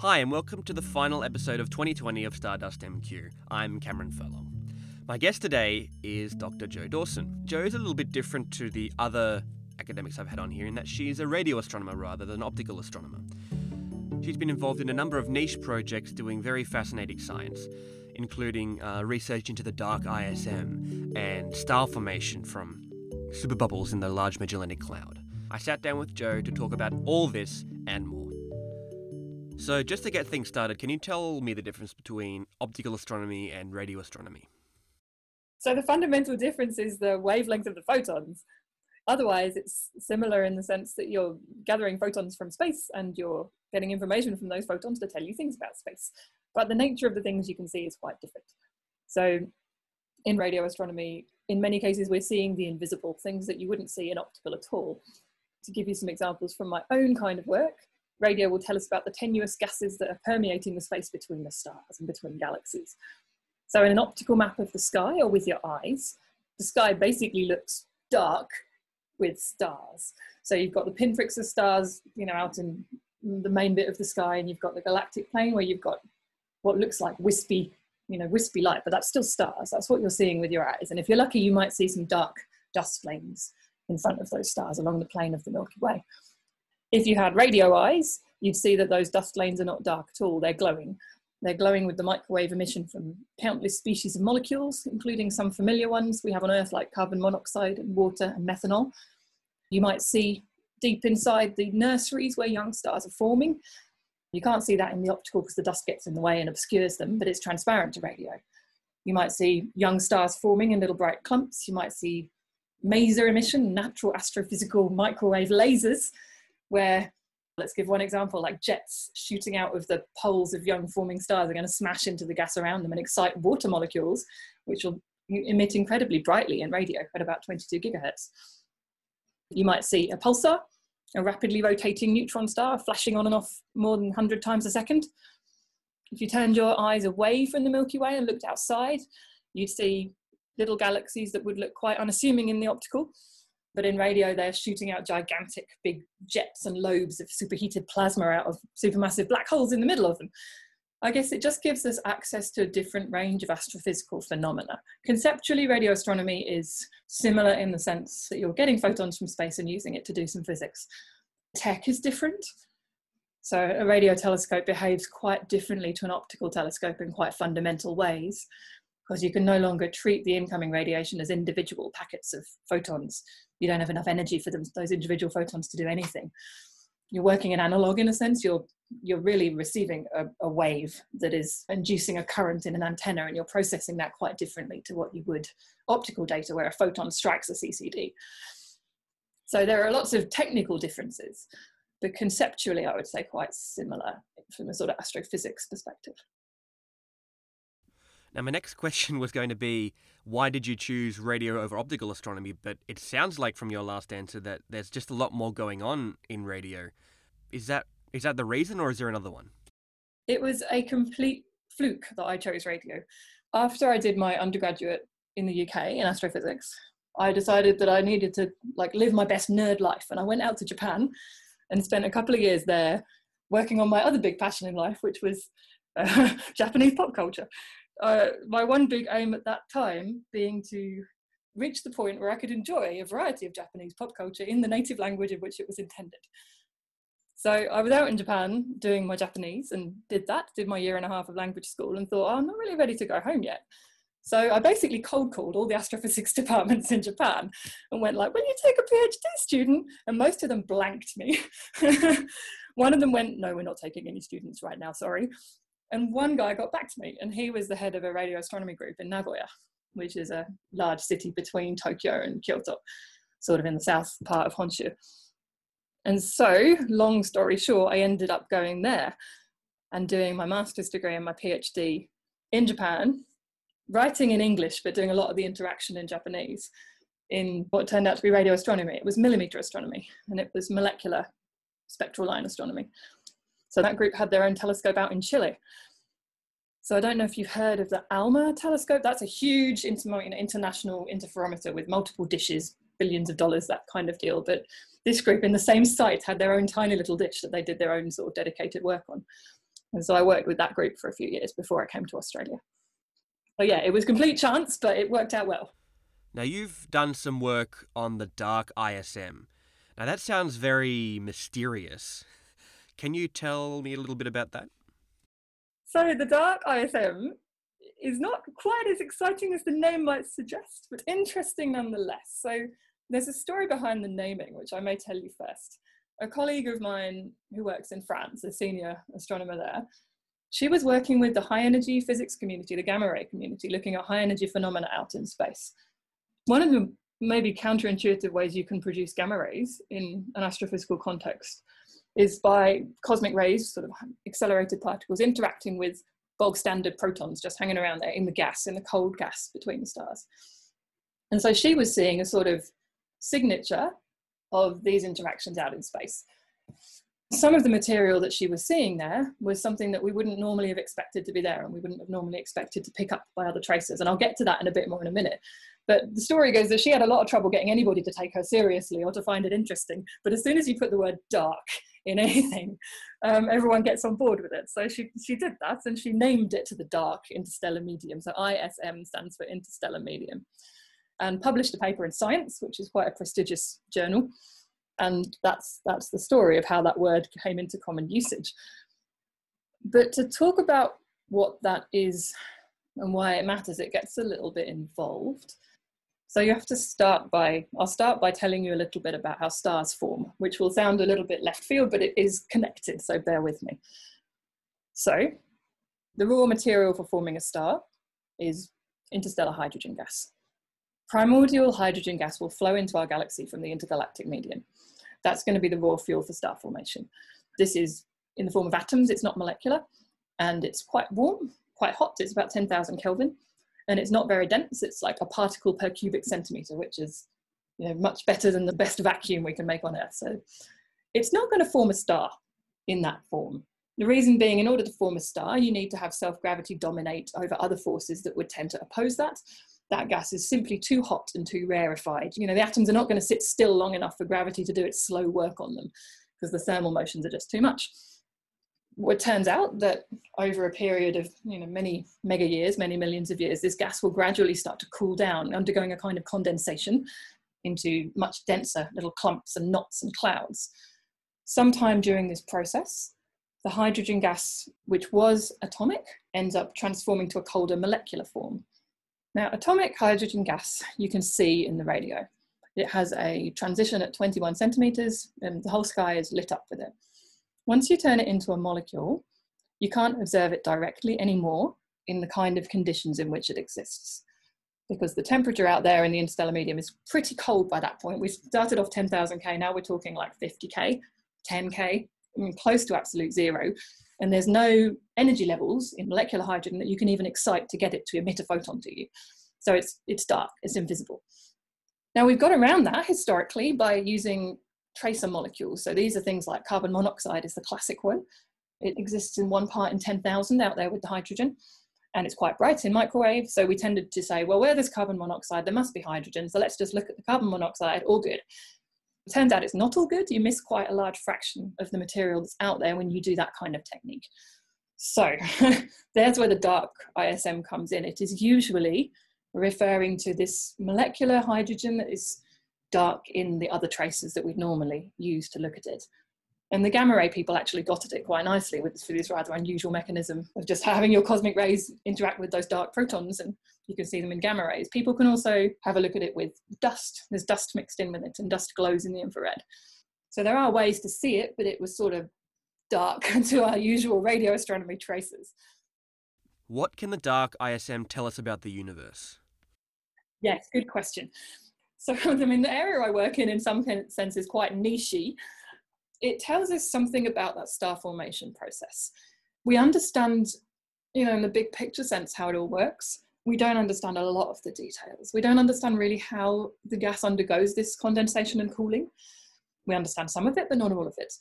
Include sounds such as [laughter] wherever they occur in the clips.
Hi, and welcome to the final episode of 2020 of Stardust MQ. I'm Cameron Furlong. My guest today is Dr. Jo Dawson. Jo is a little bit different to the other academics I've had on here in that she's a radio astronomer rather than an optical astronomer. She's been involved in a number of niche projects doing very fascinating science, including uh, research into the dark ISM and star formation from superbubbles in the Large Magellanic Cloud. I sat down with Jo to talk about all this and more. So, just to get things started, can you tell me the difference between optical astronomy and radio astronomy? So, the fundamental difference is the wavelength of the photons. Otherwise, it's similar in the sense that you're gathering photons from space and you're getting information from those photons to tell you things about space. But the nature of the things you can see is quite different. So, in radio astronomy, in many cases, we're seeing the invisible things that you wouldn't see in optical at all. To give you some examples from my own kind of work, radio will tell us about the tenuous gases that are permeating the space between the stars and between galaxies. So in an optical map of the sky or with your eyes, the sky basically looks dark with stars. So you've got the pinpricks of stars, you know, out in the main bit of the sky, and you've got the galactic plane where you've got what looks like wispy, you know, wispy light, but that's still stars. That's what you're seeing with your eyes. And if you're lucky, you might see some dark dust lanes in front of those stars along the plane of the Milky Way. If you had radio eyes, you'd see that those dust lanes are not dark at all, they're glowing. They're glowing with the microwave emission from countless species of molecules, including some familiar ones we have on Earth, like carbon monoxide and water and methanol. You might see deep inside the nurseries where young stars are forming. You can't see that in the optical because the dust gets in the way and obscures them, but it's transparent to radio. You might see young stars forming in little bright clumps. You might see maser emission, natural astrophysical microwave lasers, where let's give one example like jets shooting out of the poles of young forming stars are going to smash into the gas around them and excite water molecules which will emit incredibly brightly in radio at about 22 gigahertz. You might see a pulsar a rapidly rotating neutron star flashing on and off more than 100 times a second. If you turned your eyes away from the milky way and looked outside you'd see little galaxies that would look quite unassuming in the optical but in radio they're shooting out gigantic big jets and lobes of superheated plasma out of supermassive black holes in the middle of them. I guess it just gives us access to a different range of astrophysical phenomena. Conceptually radio astronomy is similar in the sense that you're getting photons from space and using it to do some physics. Tech is different. So a radio telescope behaves quite differently to an optical telescope in quite fundamental ways because you can no longer treat the incoming radiation as individual packets of photons. You don't have enough energy for them, those individual photons to do anything. You're working in analog in a sense, you're, you're really receiving a, a wave that is inducing a current in an antenna and you're processing that quite differently to what you would optical data where a photon strikes a CCD. So there are lots of technical differences, but conceptually I would say quite similar from a sort of astrophysics perspective. Now, my next [laughs] question was going to be why did you choose radio over optical astronomy? But it sounds like from your last answer that there's just a lot more going on in radio. Is that is that the reason, or is there another one? It was a complete fluke that I chose radio. After I did my undergraduate in the UK in astrophysics, I decided that I needed to like live my best nerd life, and I went out to Japan and spent a couple of years there working on my other big passion in life, which was uh, [laughs] Japanese pop culture uh, my one big aim at that time being to reach the point where I could enjoy a variety of Japanese pop culture in the native language in which it was intended. So I was out in Japan doing my Japanese and did that, did my year and a half of language school and thought, oh, I'm not really ready to go home yet. So I basically cold called all the astrophysics [laughs] departments in Japan and went like, will you take a PhD student? And most of them blanked me. [laughs] One of them went, no, we're not taking any students right now, sorry. And one guy got back to me, and he was the head of a radio astronomy group in Nagoya, which is a large city between Tokyo and Kyoto, sort of in the south part of Honshu. And so, long story short, I ended up going there and doing my master's degree and my PhD in Japan, writing in English, but doing a lot of the interaction in Japanese in what turned out to be radio astronomy. It was millimeter astronomy, and it was molecular spectral line astronomy. So that group had their own telescope out in Chile. So I don't know if you've heard of the ALMA telescope. That's a huge international interferometer with multiple dishes, billions of dollars, that kind of deal. But this group in the same site had their own tiny little dish that they did their own sort of dedicated work on. And so I worked with that group for a few years before I came to Australia. So yeah, it was complete chance, but it worked out well. Now, you've done some work on the dark ISM. Now, that sounds very mysterious. [laughs] Can you tell me a little bit about that? So, the dark ISM is not quite as exciting as the name might suggest, but interesting nonetheless. So, there's a story behind the naming, which I may tell you first. A colleague of mine who works in France, a senior astronomer there, she was working with the high energy physics community, the gamma ray community, looking at high energy phenomena out in space. One of the maybe counterintuitive ways you can produce gamma rays in an astrophysical context is by cosmic rays, sort of accelerated particles, interacting with bog standard protons just hanging around there in the gas, in the cold gas between the stars. And so she was seeing a sort of signature of these interactions out in space. Some of the material that she was seeing there was something that we wouldn't normally have expected to be there and we wouldn't have normally expected to pick up by other tracers. And I'll get to that in a bit more in a minute. But the story goes that she had a lot of trouble getting anybody to take her seriously or to find it interesting. But as soon as you put the word dark in [laughs] anything, um, everyone gets on board with it. So she, she did that and she named it to the dark interstellar medium. So ISM stands for interstellar medium and published a paper in Science, which is quite a prestigious journal. And that's, that's the story of how that word came into common usage. But to talk about what that is and why it matters, it gets a little bit involved. So you have to start by, I'll start by telling you a little bit about how stars form, which will sound a little bit left field, but it is connected, so bear with me. So the raw material for forming a star is interstellar hydrogen gas. Primordial hydrogen gas will flow into our galaxy from the intergalactic medium. That's going to be the raw fuel for star formation. This is in the form of atoms, it's not molecular, and it's quite warm, quite hot, it's about 10,000 Kelvin, and it's not very dense, it's like a particle per cubic centimeter, which is you know, much better than the best vacuum we can make on Earth. So it's not going to form a star in that form. The reason being, in order to form a star, you need to have self gravity dominate over other forces that would tend to oppose that that gas is simply too hot and too rarefied. You know, the atoms are not going to sit still long enough for gravity to do its slow work on them because the thermal motions are just too much. It turns out that over a period of you know many mega years, many millions of years, this gas will gradually start to cool down, undergoing a kind of condensation into much denser little clumps and knots and clouds. Sometime during this process, the hydrogen gas, which was atomic, ends up transforming to a colder molecular form. Now, atomic hydrogen gas, you can see in the radio. It has a transition at 21 centimeters and the whole sky is lit up with it. Once you turn it into a molecule, you can't observe it directly anymore in the kind of conditions in which it exists. Because the temperature out there in the interstellar medium is pretty cold by that point. We started off 10,000 K, now we're talking like 50K, 10K, I mean, close to absolute zero and there's no energy levels in molecular hydrogen that you can even excite to get it to emit a photon to you. So it's, it's dark, it's invisible. Now we've got around that historically by using tracer molecules. So these are things like carbon monoxide is the classic one. It exists in one part in 10,000 out there with the hydrogen and it's quite bright in microwave. So we tended to say, well, where there's carbon monoxide, there must be hydrogen. So let's just look at the carbon monoxide, all good. It turns out it's not all good. You miss quite a large fraction of the material that's out there when you do that kind of technique. So [laughs] there's where the dark ISM comes in. It is usually referring to this molecular hydrogen that is dark in the other tracers that we'd normally use to look at it. And the gamma ray people actually got at it quite nicely with this, this rather unusual mechanism of just having your cosmic rays interact with those dark protons and you can see them in gamma rays. People can also have a look at it with dust. There's dust mixed in with it and dust glows in the infrared. So there are ways to see it, but it was sort of dark [laughs] to our usual radio astronomy tracers. What can the dark ISM tell us about the universe? Yes, good question. So, [laughs] I mean, the area I work in, in some sense, is quite nichey it tells us something about that star formation process. We understand, you know, in the big picture sense, how it all works. We don't understand a lot of the details. We don't understand really how the gas undergoes this condensation and cooling. We understand some of it, but not all of it.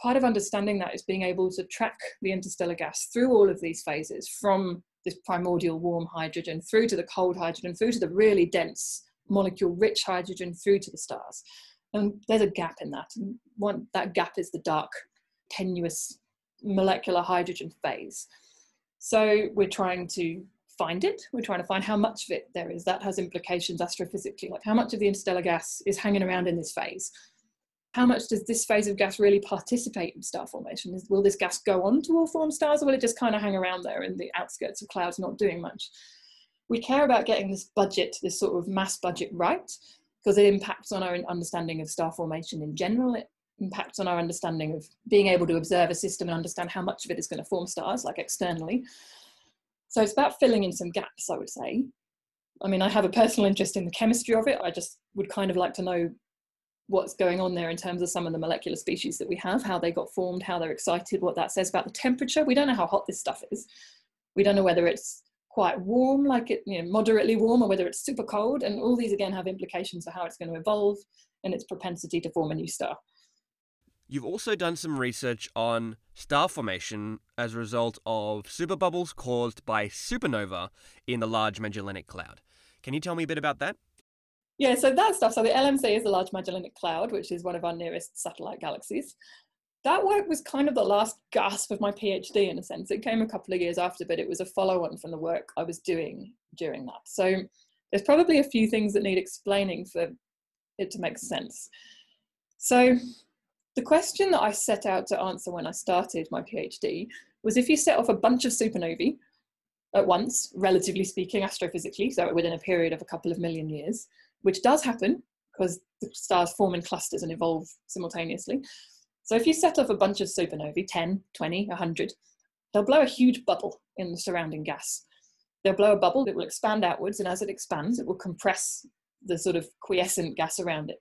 Part of understanding that is being able to track the interstellar gas through all of these phases from this primordial warm hydrogen through to the cold hydrogen, through to the really dense molecule rich hydrogen, through to the stars. And there's a gap in that. And one, that gap is the dark, tenuous molecular hydrogen phase. So we're trying to find it. We're trying to find how much of it there is. That has implications astrophysically, like how much of the interstellar gas is hanging around in this phase. How much does this phase of gas really participate in star formation? Will this gas go on to all form stars or will it just kind of hang around there in the outskirts of clouds not doing much? We care about getting this budget, this sort of mass budget right, because it impacts on our understanding of star formation in general. It impacts on our understanding of being able to observe a system and understand how much of it is going to form stars, like externally. So it's about filling in some gaps, I would say. I mean, I have a personal interest in the chemistry of it. I just would kind of like to know what's going on there in terms of some of the molecular species that we have, how they got formed, how they're excited, what that says about the temperature. We don't know how hot this stuff is. We don't know whether it's quite warm, like it, you know, moderately warm, or whether it's super cold. And all these again have implications for how it's going to evolve and its propensity to form a new star. You've also done some research on star formation as a result of superbubbles caused by supernova in the Large Magellanic Cloud. Can you tell me a bit about that? Yeah, so that stuff. So the LMC is the Large Magellanic Cloud, which is one of our nearest satellite galaxies. That work was kind of the last gasp of my PhD in a sense. It came a couple of years after, but it was a follow on from the work I was doing during that. So there's probably a few things that need explaining for it to make sense. So the question that I set out to answer when I started my PhD was if you set off a bunch of supernovae at once, relatively speaking, astrophysically, so within a period of a couple of million years, which does happen because the stars form in clusters and evolve simultaneously. So if you set off a bunch of supernovae, 10, 20, 100, they'll blow a huge bubble in the surrounding gas. They'll blow a bubble that will expand outwards, and as it expands, it will compress the sort of quiescent gas around it.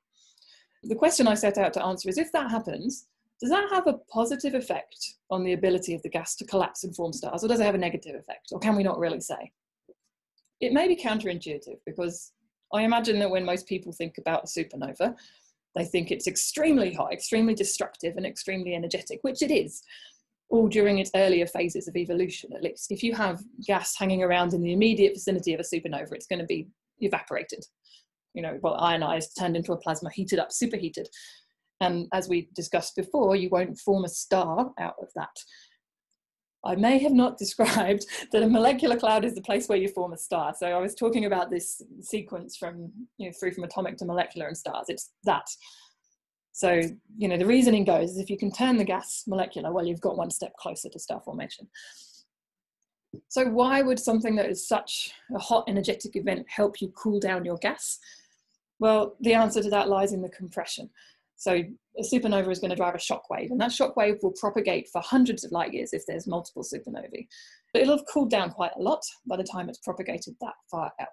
The question I set out to answer is if that happens, does that have a positive effect on the ability of the gas to collapse and form stars, or does it have a negative effect, or can we not really say? It may be counterintuitive because I imagine that when most people think about a supernova, they think it's extremely hot, extremely destructive, and extremely energetic, which it is, all during its earlier phases of evolution, at least. If you have gas hanging around in the immediate vicinity of a supernova, it's going to be evaporated you know, well, ionized, turned into a plasma, heated up, superheated. And as we discussed before, you won't form a star out of that. I may have not described [laughs] that a molecular cloud is the place where you form a star. So I was talking about this sequence from, you know, through from atomic to molecular and stars. It's that. So, you know, the reasoning goes is if you can turn the gas molecular, well, you've got one step closer to star formation. So why would something that is such a hot energetic event help you cool down your gas? Well, the answer to that lies in the compression. So a supernova is going to drive a shock wave, and that shock wave will propagate for hundreds of light years if there's multiple supernovae. But it'll have cooled down quite a lot by the time it's propagated that far out.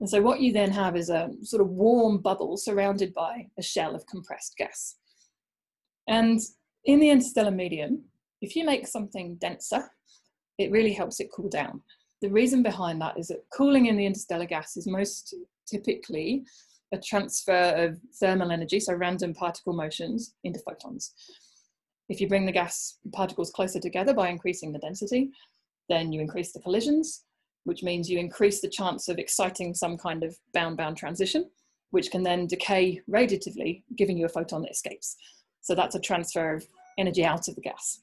And so what you then have is a sort of warm bubble surrounded by a shell of compressed gas. And in the interstellar medium, if you make something denser, it really helps it cool down. The reason behind that is that cooling in the interstellar gas is most typically a transfer of thermal energy, so random particle motions, into photons. If you bring the gas particles closer together by increasing the density, then you increase the collisions, which means you increase the chance of exciting some kind of bound-bound transition, which can then decay radiatively, giving you a photon that escapes. So that's a transfer of energy out of the gas.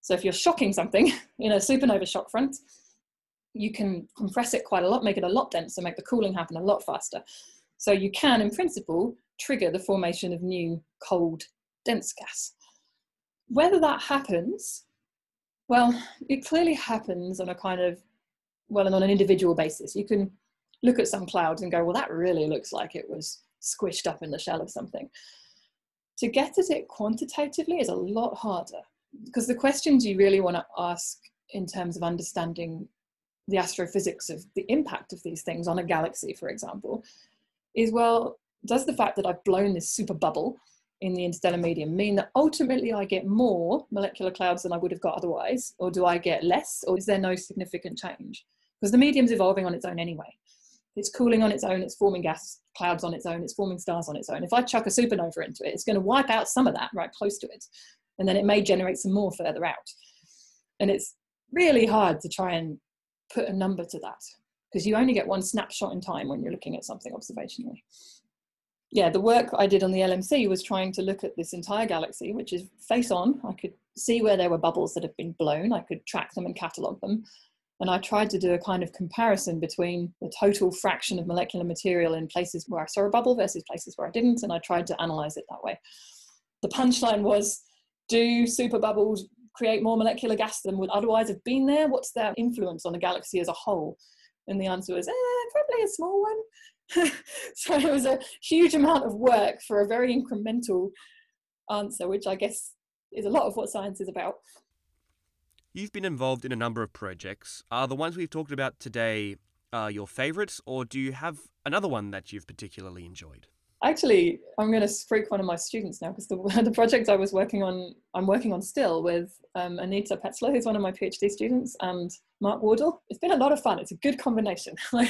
So if you're shocking something [laughs] in a supernova shock front, you can compress it quite a lot, make it a lot denser, make the cooling happen a lot faster. So you can, in principle, trigger the formation of new cold, dense gas. Whether that happens, well, it clearly happens on a kind of, well, and on an individual basis. You can look at some clouds and go, well, that really looks like it was squished up in the shell of something. To get at it quantitatively is a lot harder because the questions you really want to ask in terms of understanding the astrophysics of the impact of these things on a galaxy, for example, is well, does the fact that I've blown this super bubble in the interstellar medium mean that ultimately I get more molecular clouds than I would have got otherwise? Or do I get less? Or is there no significant change? Because the medium's evolving on its own anyway. It's cooling on its own, it's forming gas clouds on its own, it's forming stars on its own. If I chuck a supernova into it, it's going to wipe out some of that right close to it. And then it may generate some more further out. And it's really hard to try and put a number to that because you only get one snapshot in time when you're looking at something observationally. yeah, the work I did on the LMC was trying to look at this entire galaxy, which is face on. I could see where there were bubbles that had been blown. I could track them and catalog them. And I tried to do a kind of comparison between the total fraction of molecular material in places where I saw a bubble versus places where I didn't. And I tried to analyze it that way. The punchline was do super bubbles create more molecular gas than would otherwise have been there? What's their influence on the galaxy as a whole? And the answer was, eh, probably a small one. [laughs] so it was a huge amount of work for a very incremental answer, which I guess is a lot of what science is about. You've been involved in a number of projects. Are the ones we've talked about today uh, your favourites, or do you have another one that you've particularly enjoyed? Actually, I'm going to freak one of my students now because the, [laughs] the project I was working on, I'm working on still with um, Anita Petzler, who's one of my PhD students, and Mark Wardle. It's been a lot of fun. It's a good combination. [laughs]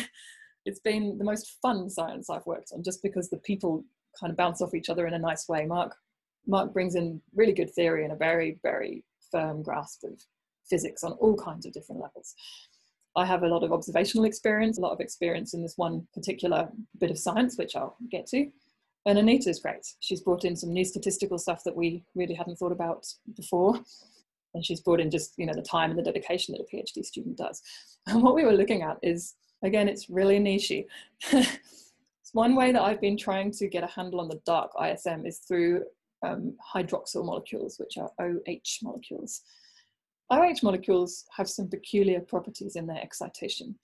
it's been the most fun science I've worked on just because the people kind of bounce off each other in a nice way. Mark Mark brings in really good theory and a very, very firm grasp of physics on all kinds of different levels. I have a lot of observational experience, a lot of experience in this one particular bit of science, which I'll get to. And Anita is great. She's brought in some new statistical stuff that we really hadn't thought about before. And she's brought in just, you know, the time and the dedication that a PhD student does. [laughs] And what we were looking at is Again, it's really nichey. it's [laughs] one way that I've been trying to get a handle on the dark ISM is through um, hydroxyl molecules, which are OH molecules. OH molecules have some peculiar properties in their excitation.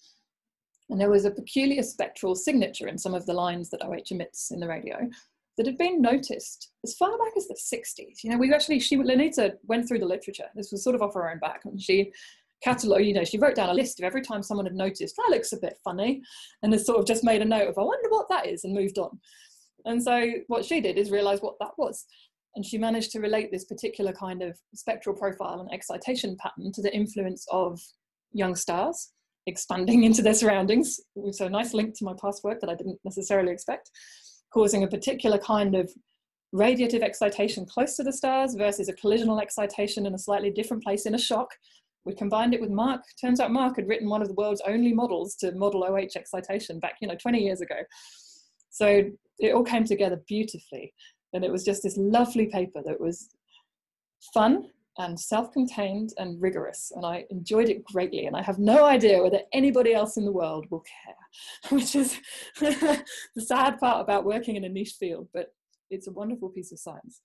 And there was a peculiar spectral signature in some of the lines that OH emits in the radio that had been noticed as far back as the 60s. You know, we actually, she, Anita went through the literature. This was sort of off her own back. And she catalogue, you know, she wrote down a list of every time someone had noticed that looks a bit funny and has sort of just made a note of, I wonder what that is and moved on. And so what she did is realize what that was. And she managed to relate this particular kind of spectral profile and excitation pattern to the influence of young stars expanding [laughs] into their surroundings. So a nice link to my past work that I didn't necessarily expect, causing a particular kind of radiative excitation close to the stars versus a collisional excitation in a slightly different place in a shock we combined it with Mark. Turns out Mark had written one of the world's only models to model OH excitation back, you know, 20 years ago. So it all came together beautifully. And it was just this lovely paper that was fun and self-contained and rigorous and i enjoyed it greatly and i have no idea whether anybody else in the world will care [laughs] which is [laughs] the sad part about working in a niche field but it's a wonderful piece of science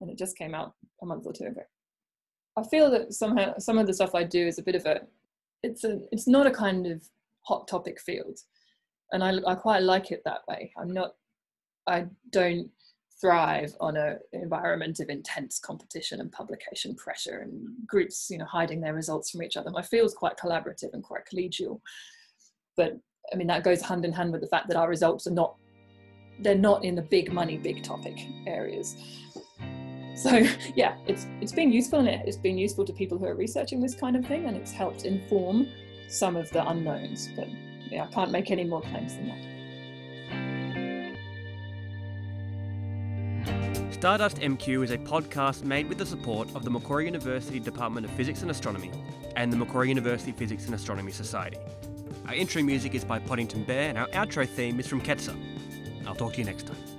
and it just came out a month or two ago I feel that somehow some of the stuff I do is a bit of a it's a it's not a kind of hot topic field, and I I quite like it that way. I'm not I don't thrive on an environment of intense competition and publication pressure and groups you know hiding their results from each other. My field's quite collaborative and quite collegial, but I mean that goes hand in hand with the fact that our results are not they're not in the big money big topic areas. So [laughs] yeah it's it's been useful and it's been useful to people who are researching this kind of thing and it's helped inform some of the unknowns. But yeah i can't make any more claims than that Stardust MQ is a podcast made with the support of the Macquarie University Department of Physics and Astronomy and the Macquarie University Physics and Astronomy Society. Our intro music is by Poddington Bear and our outro theme is from Ketsa. I'll talk to you next time.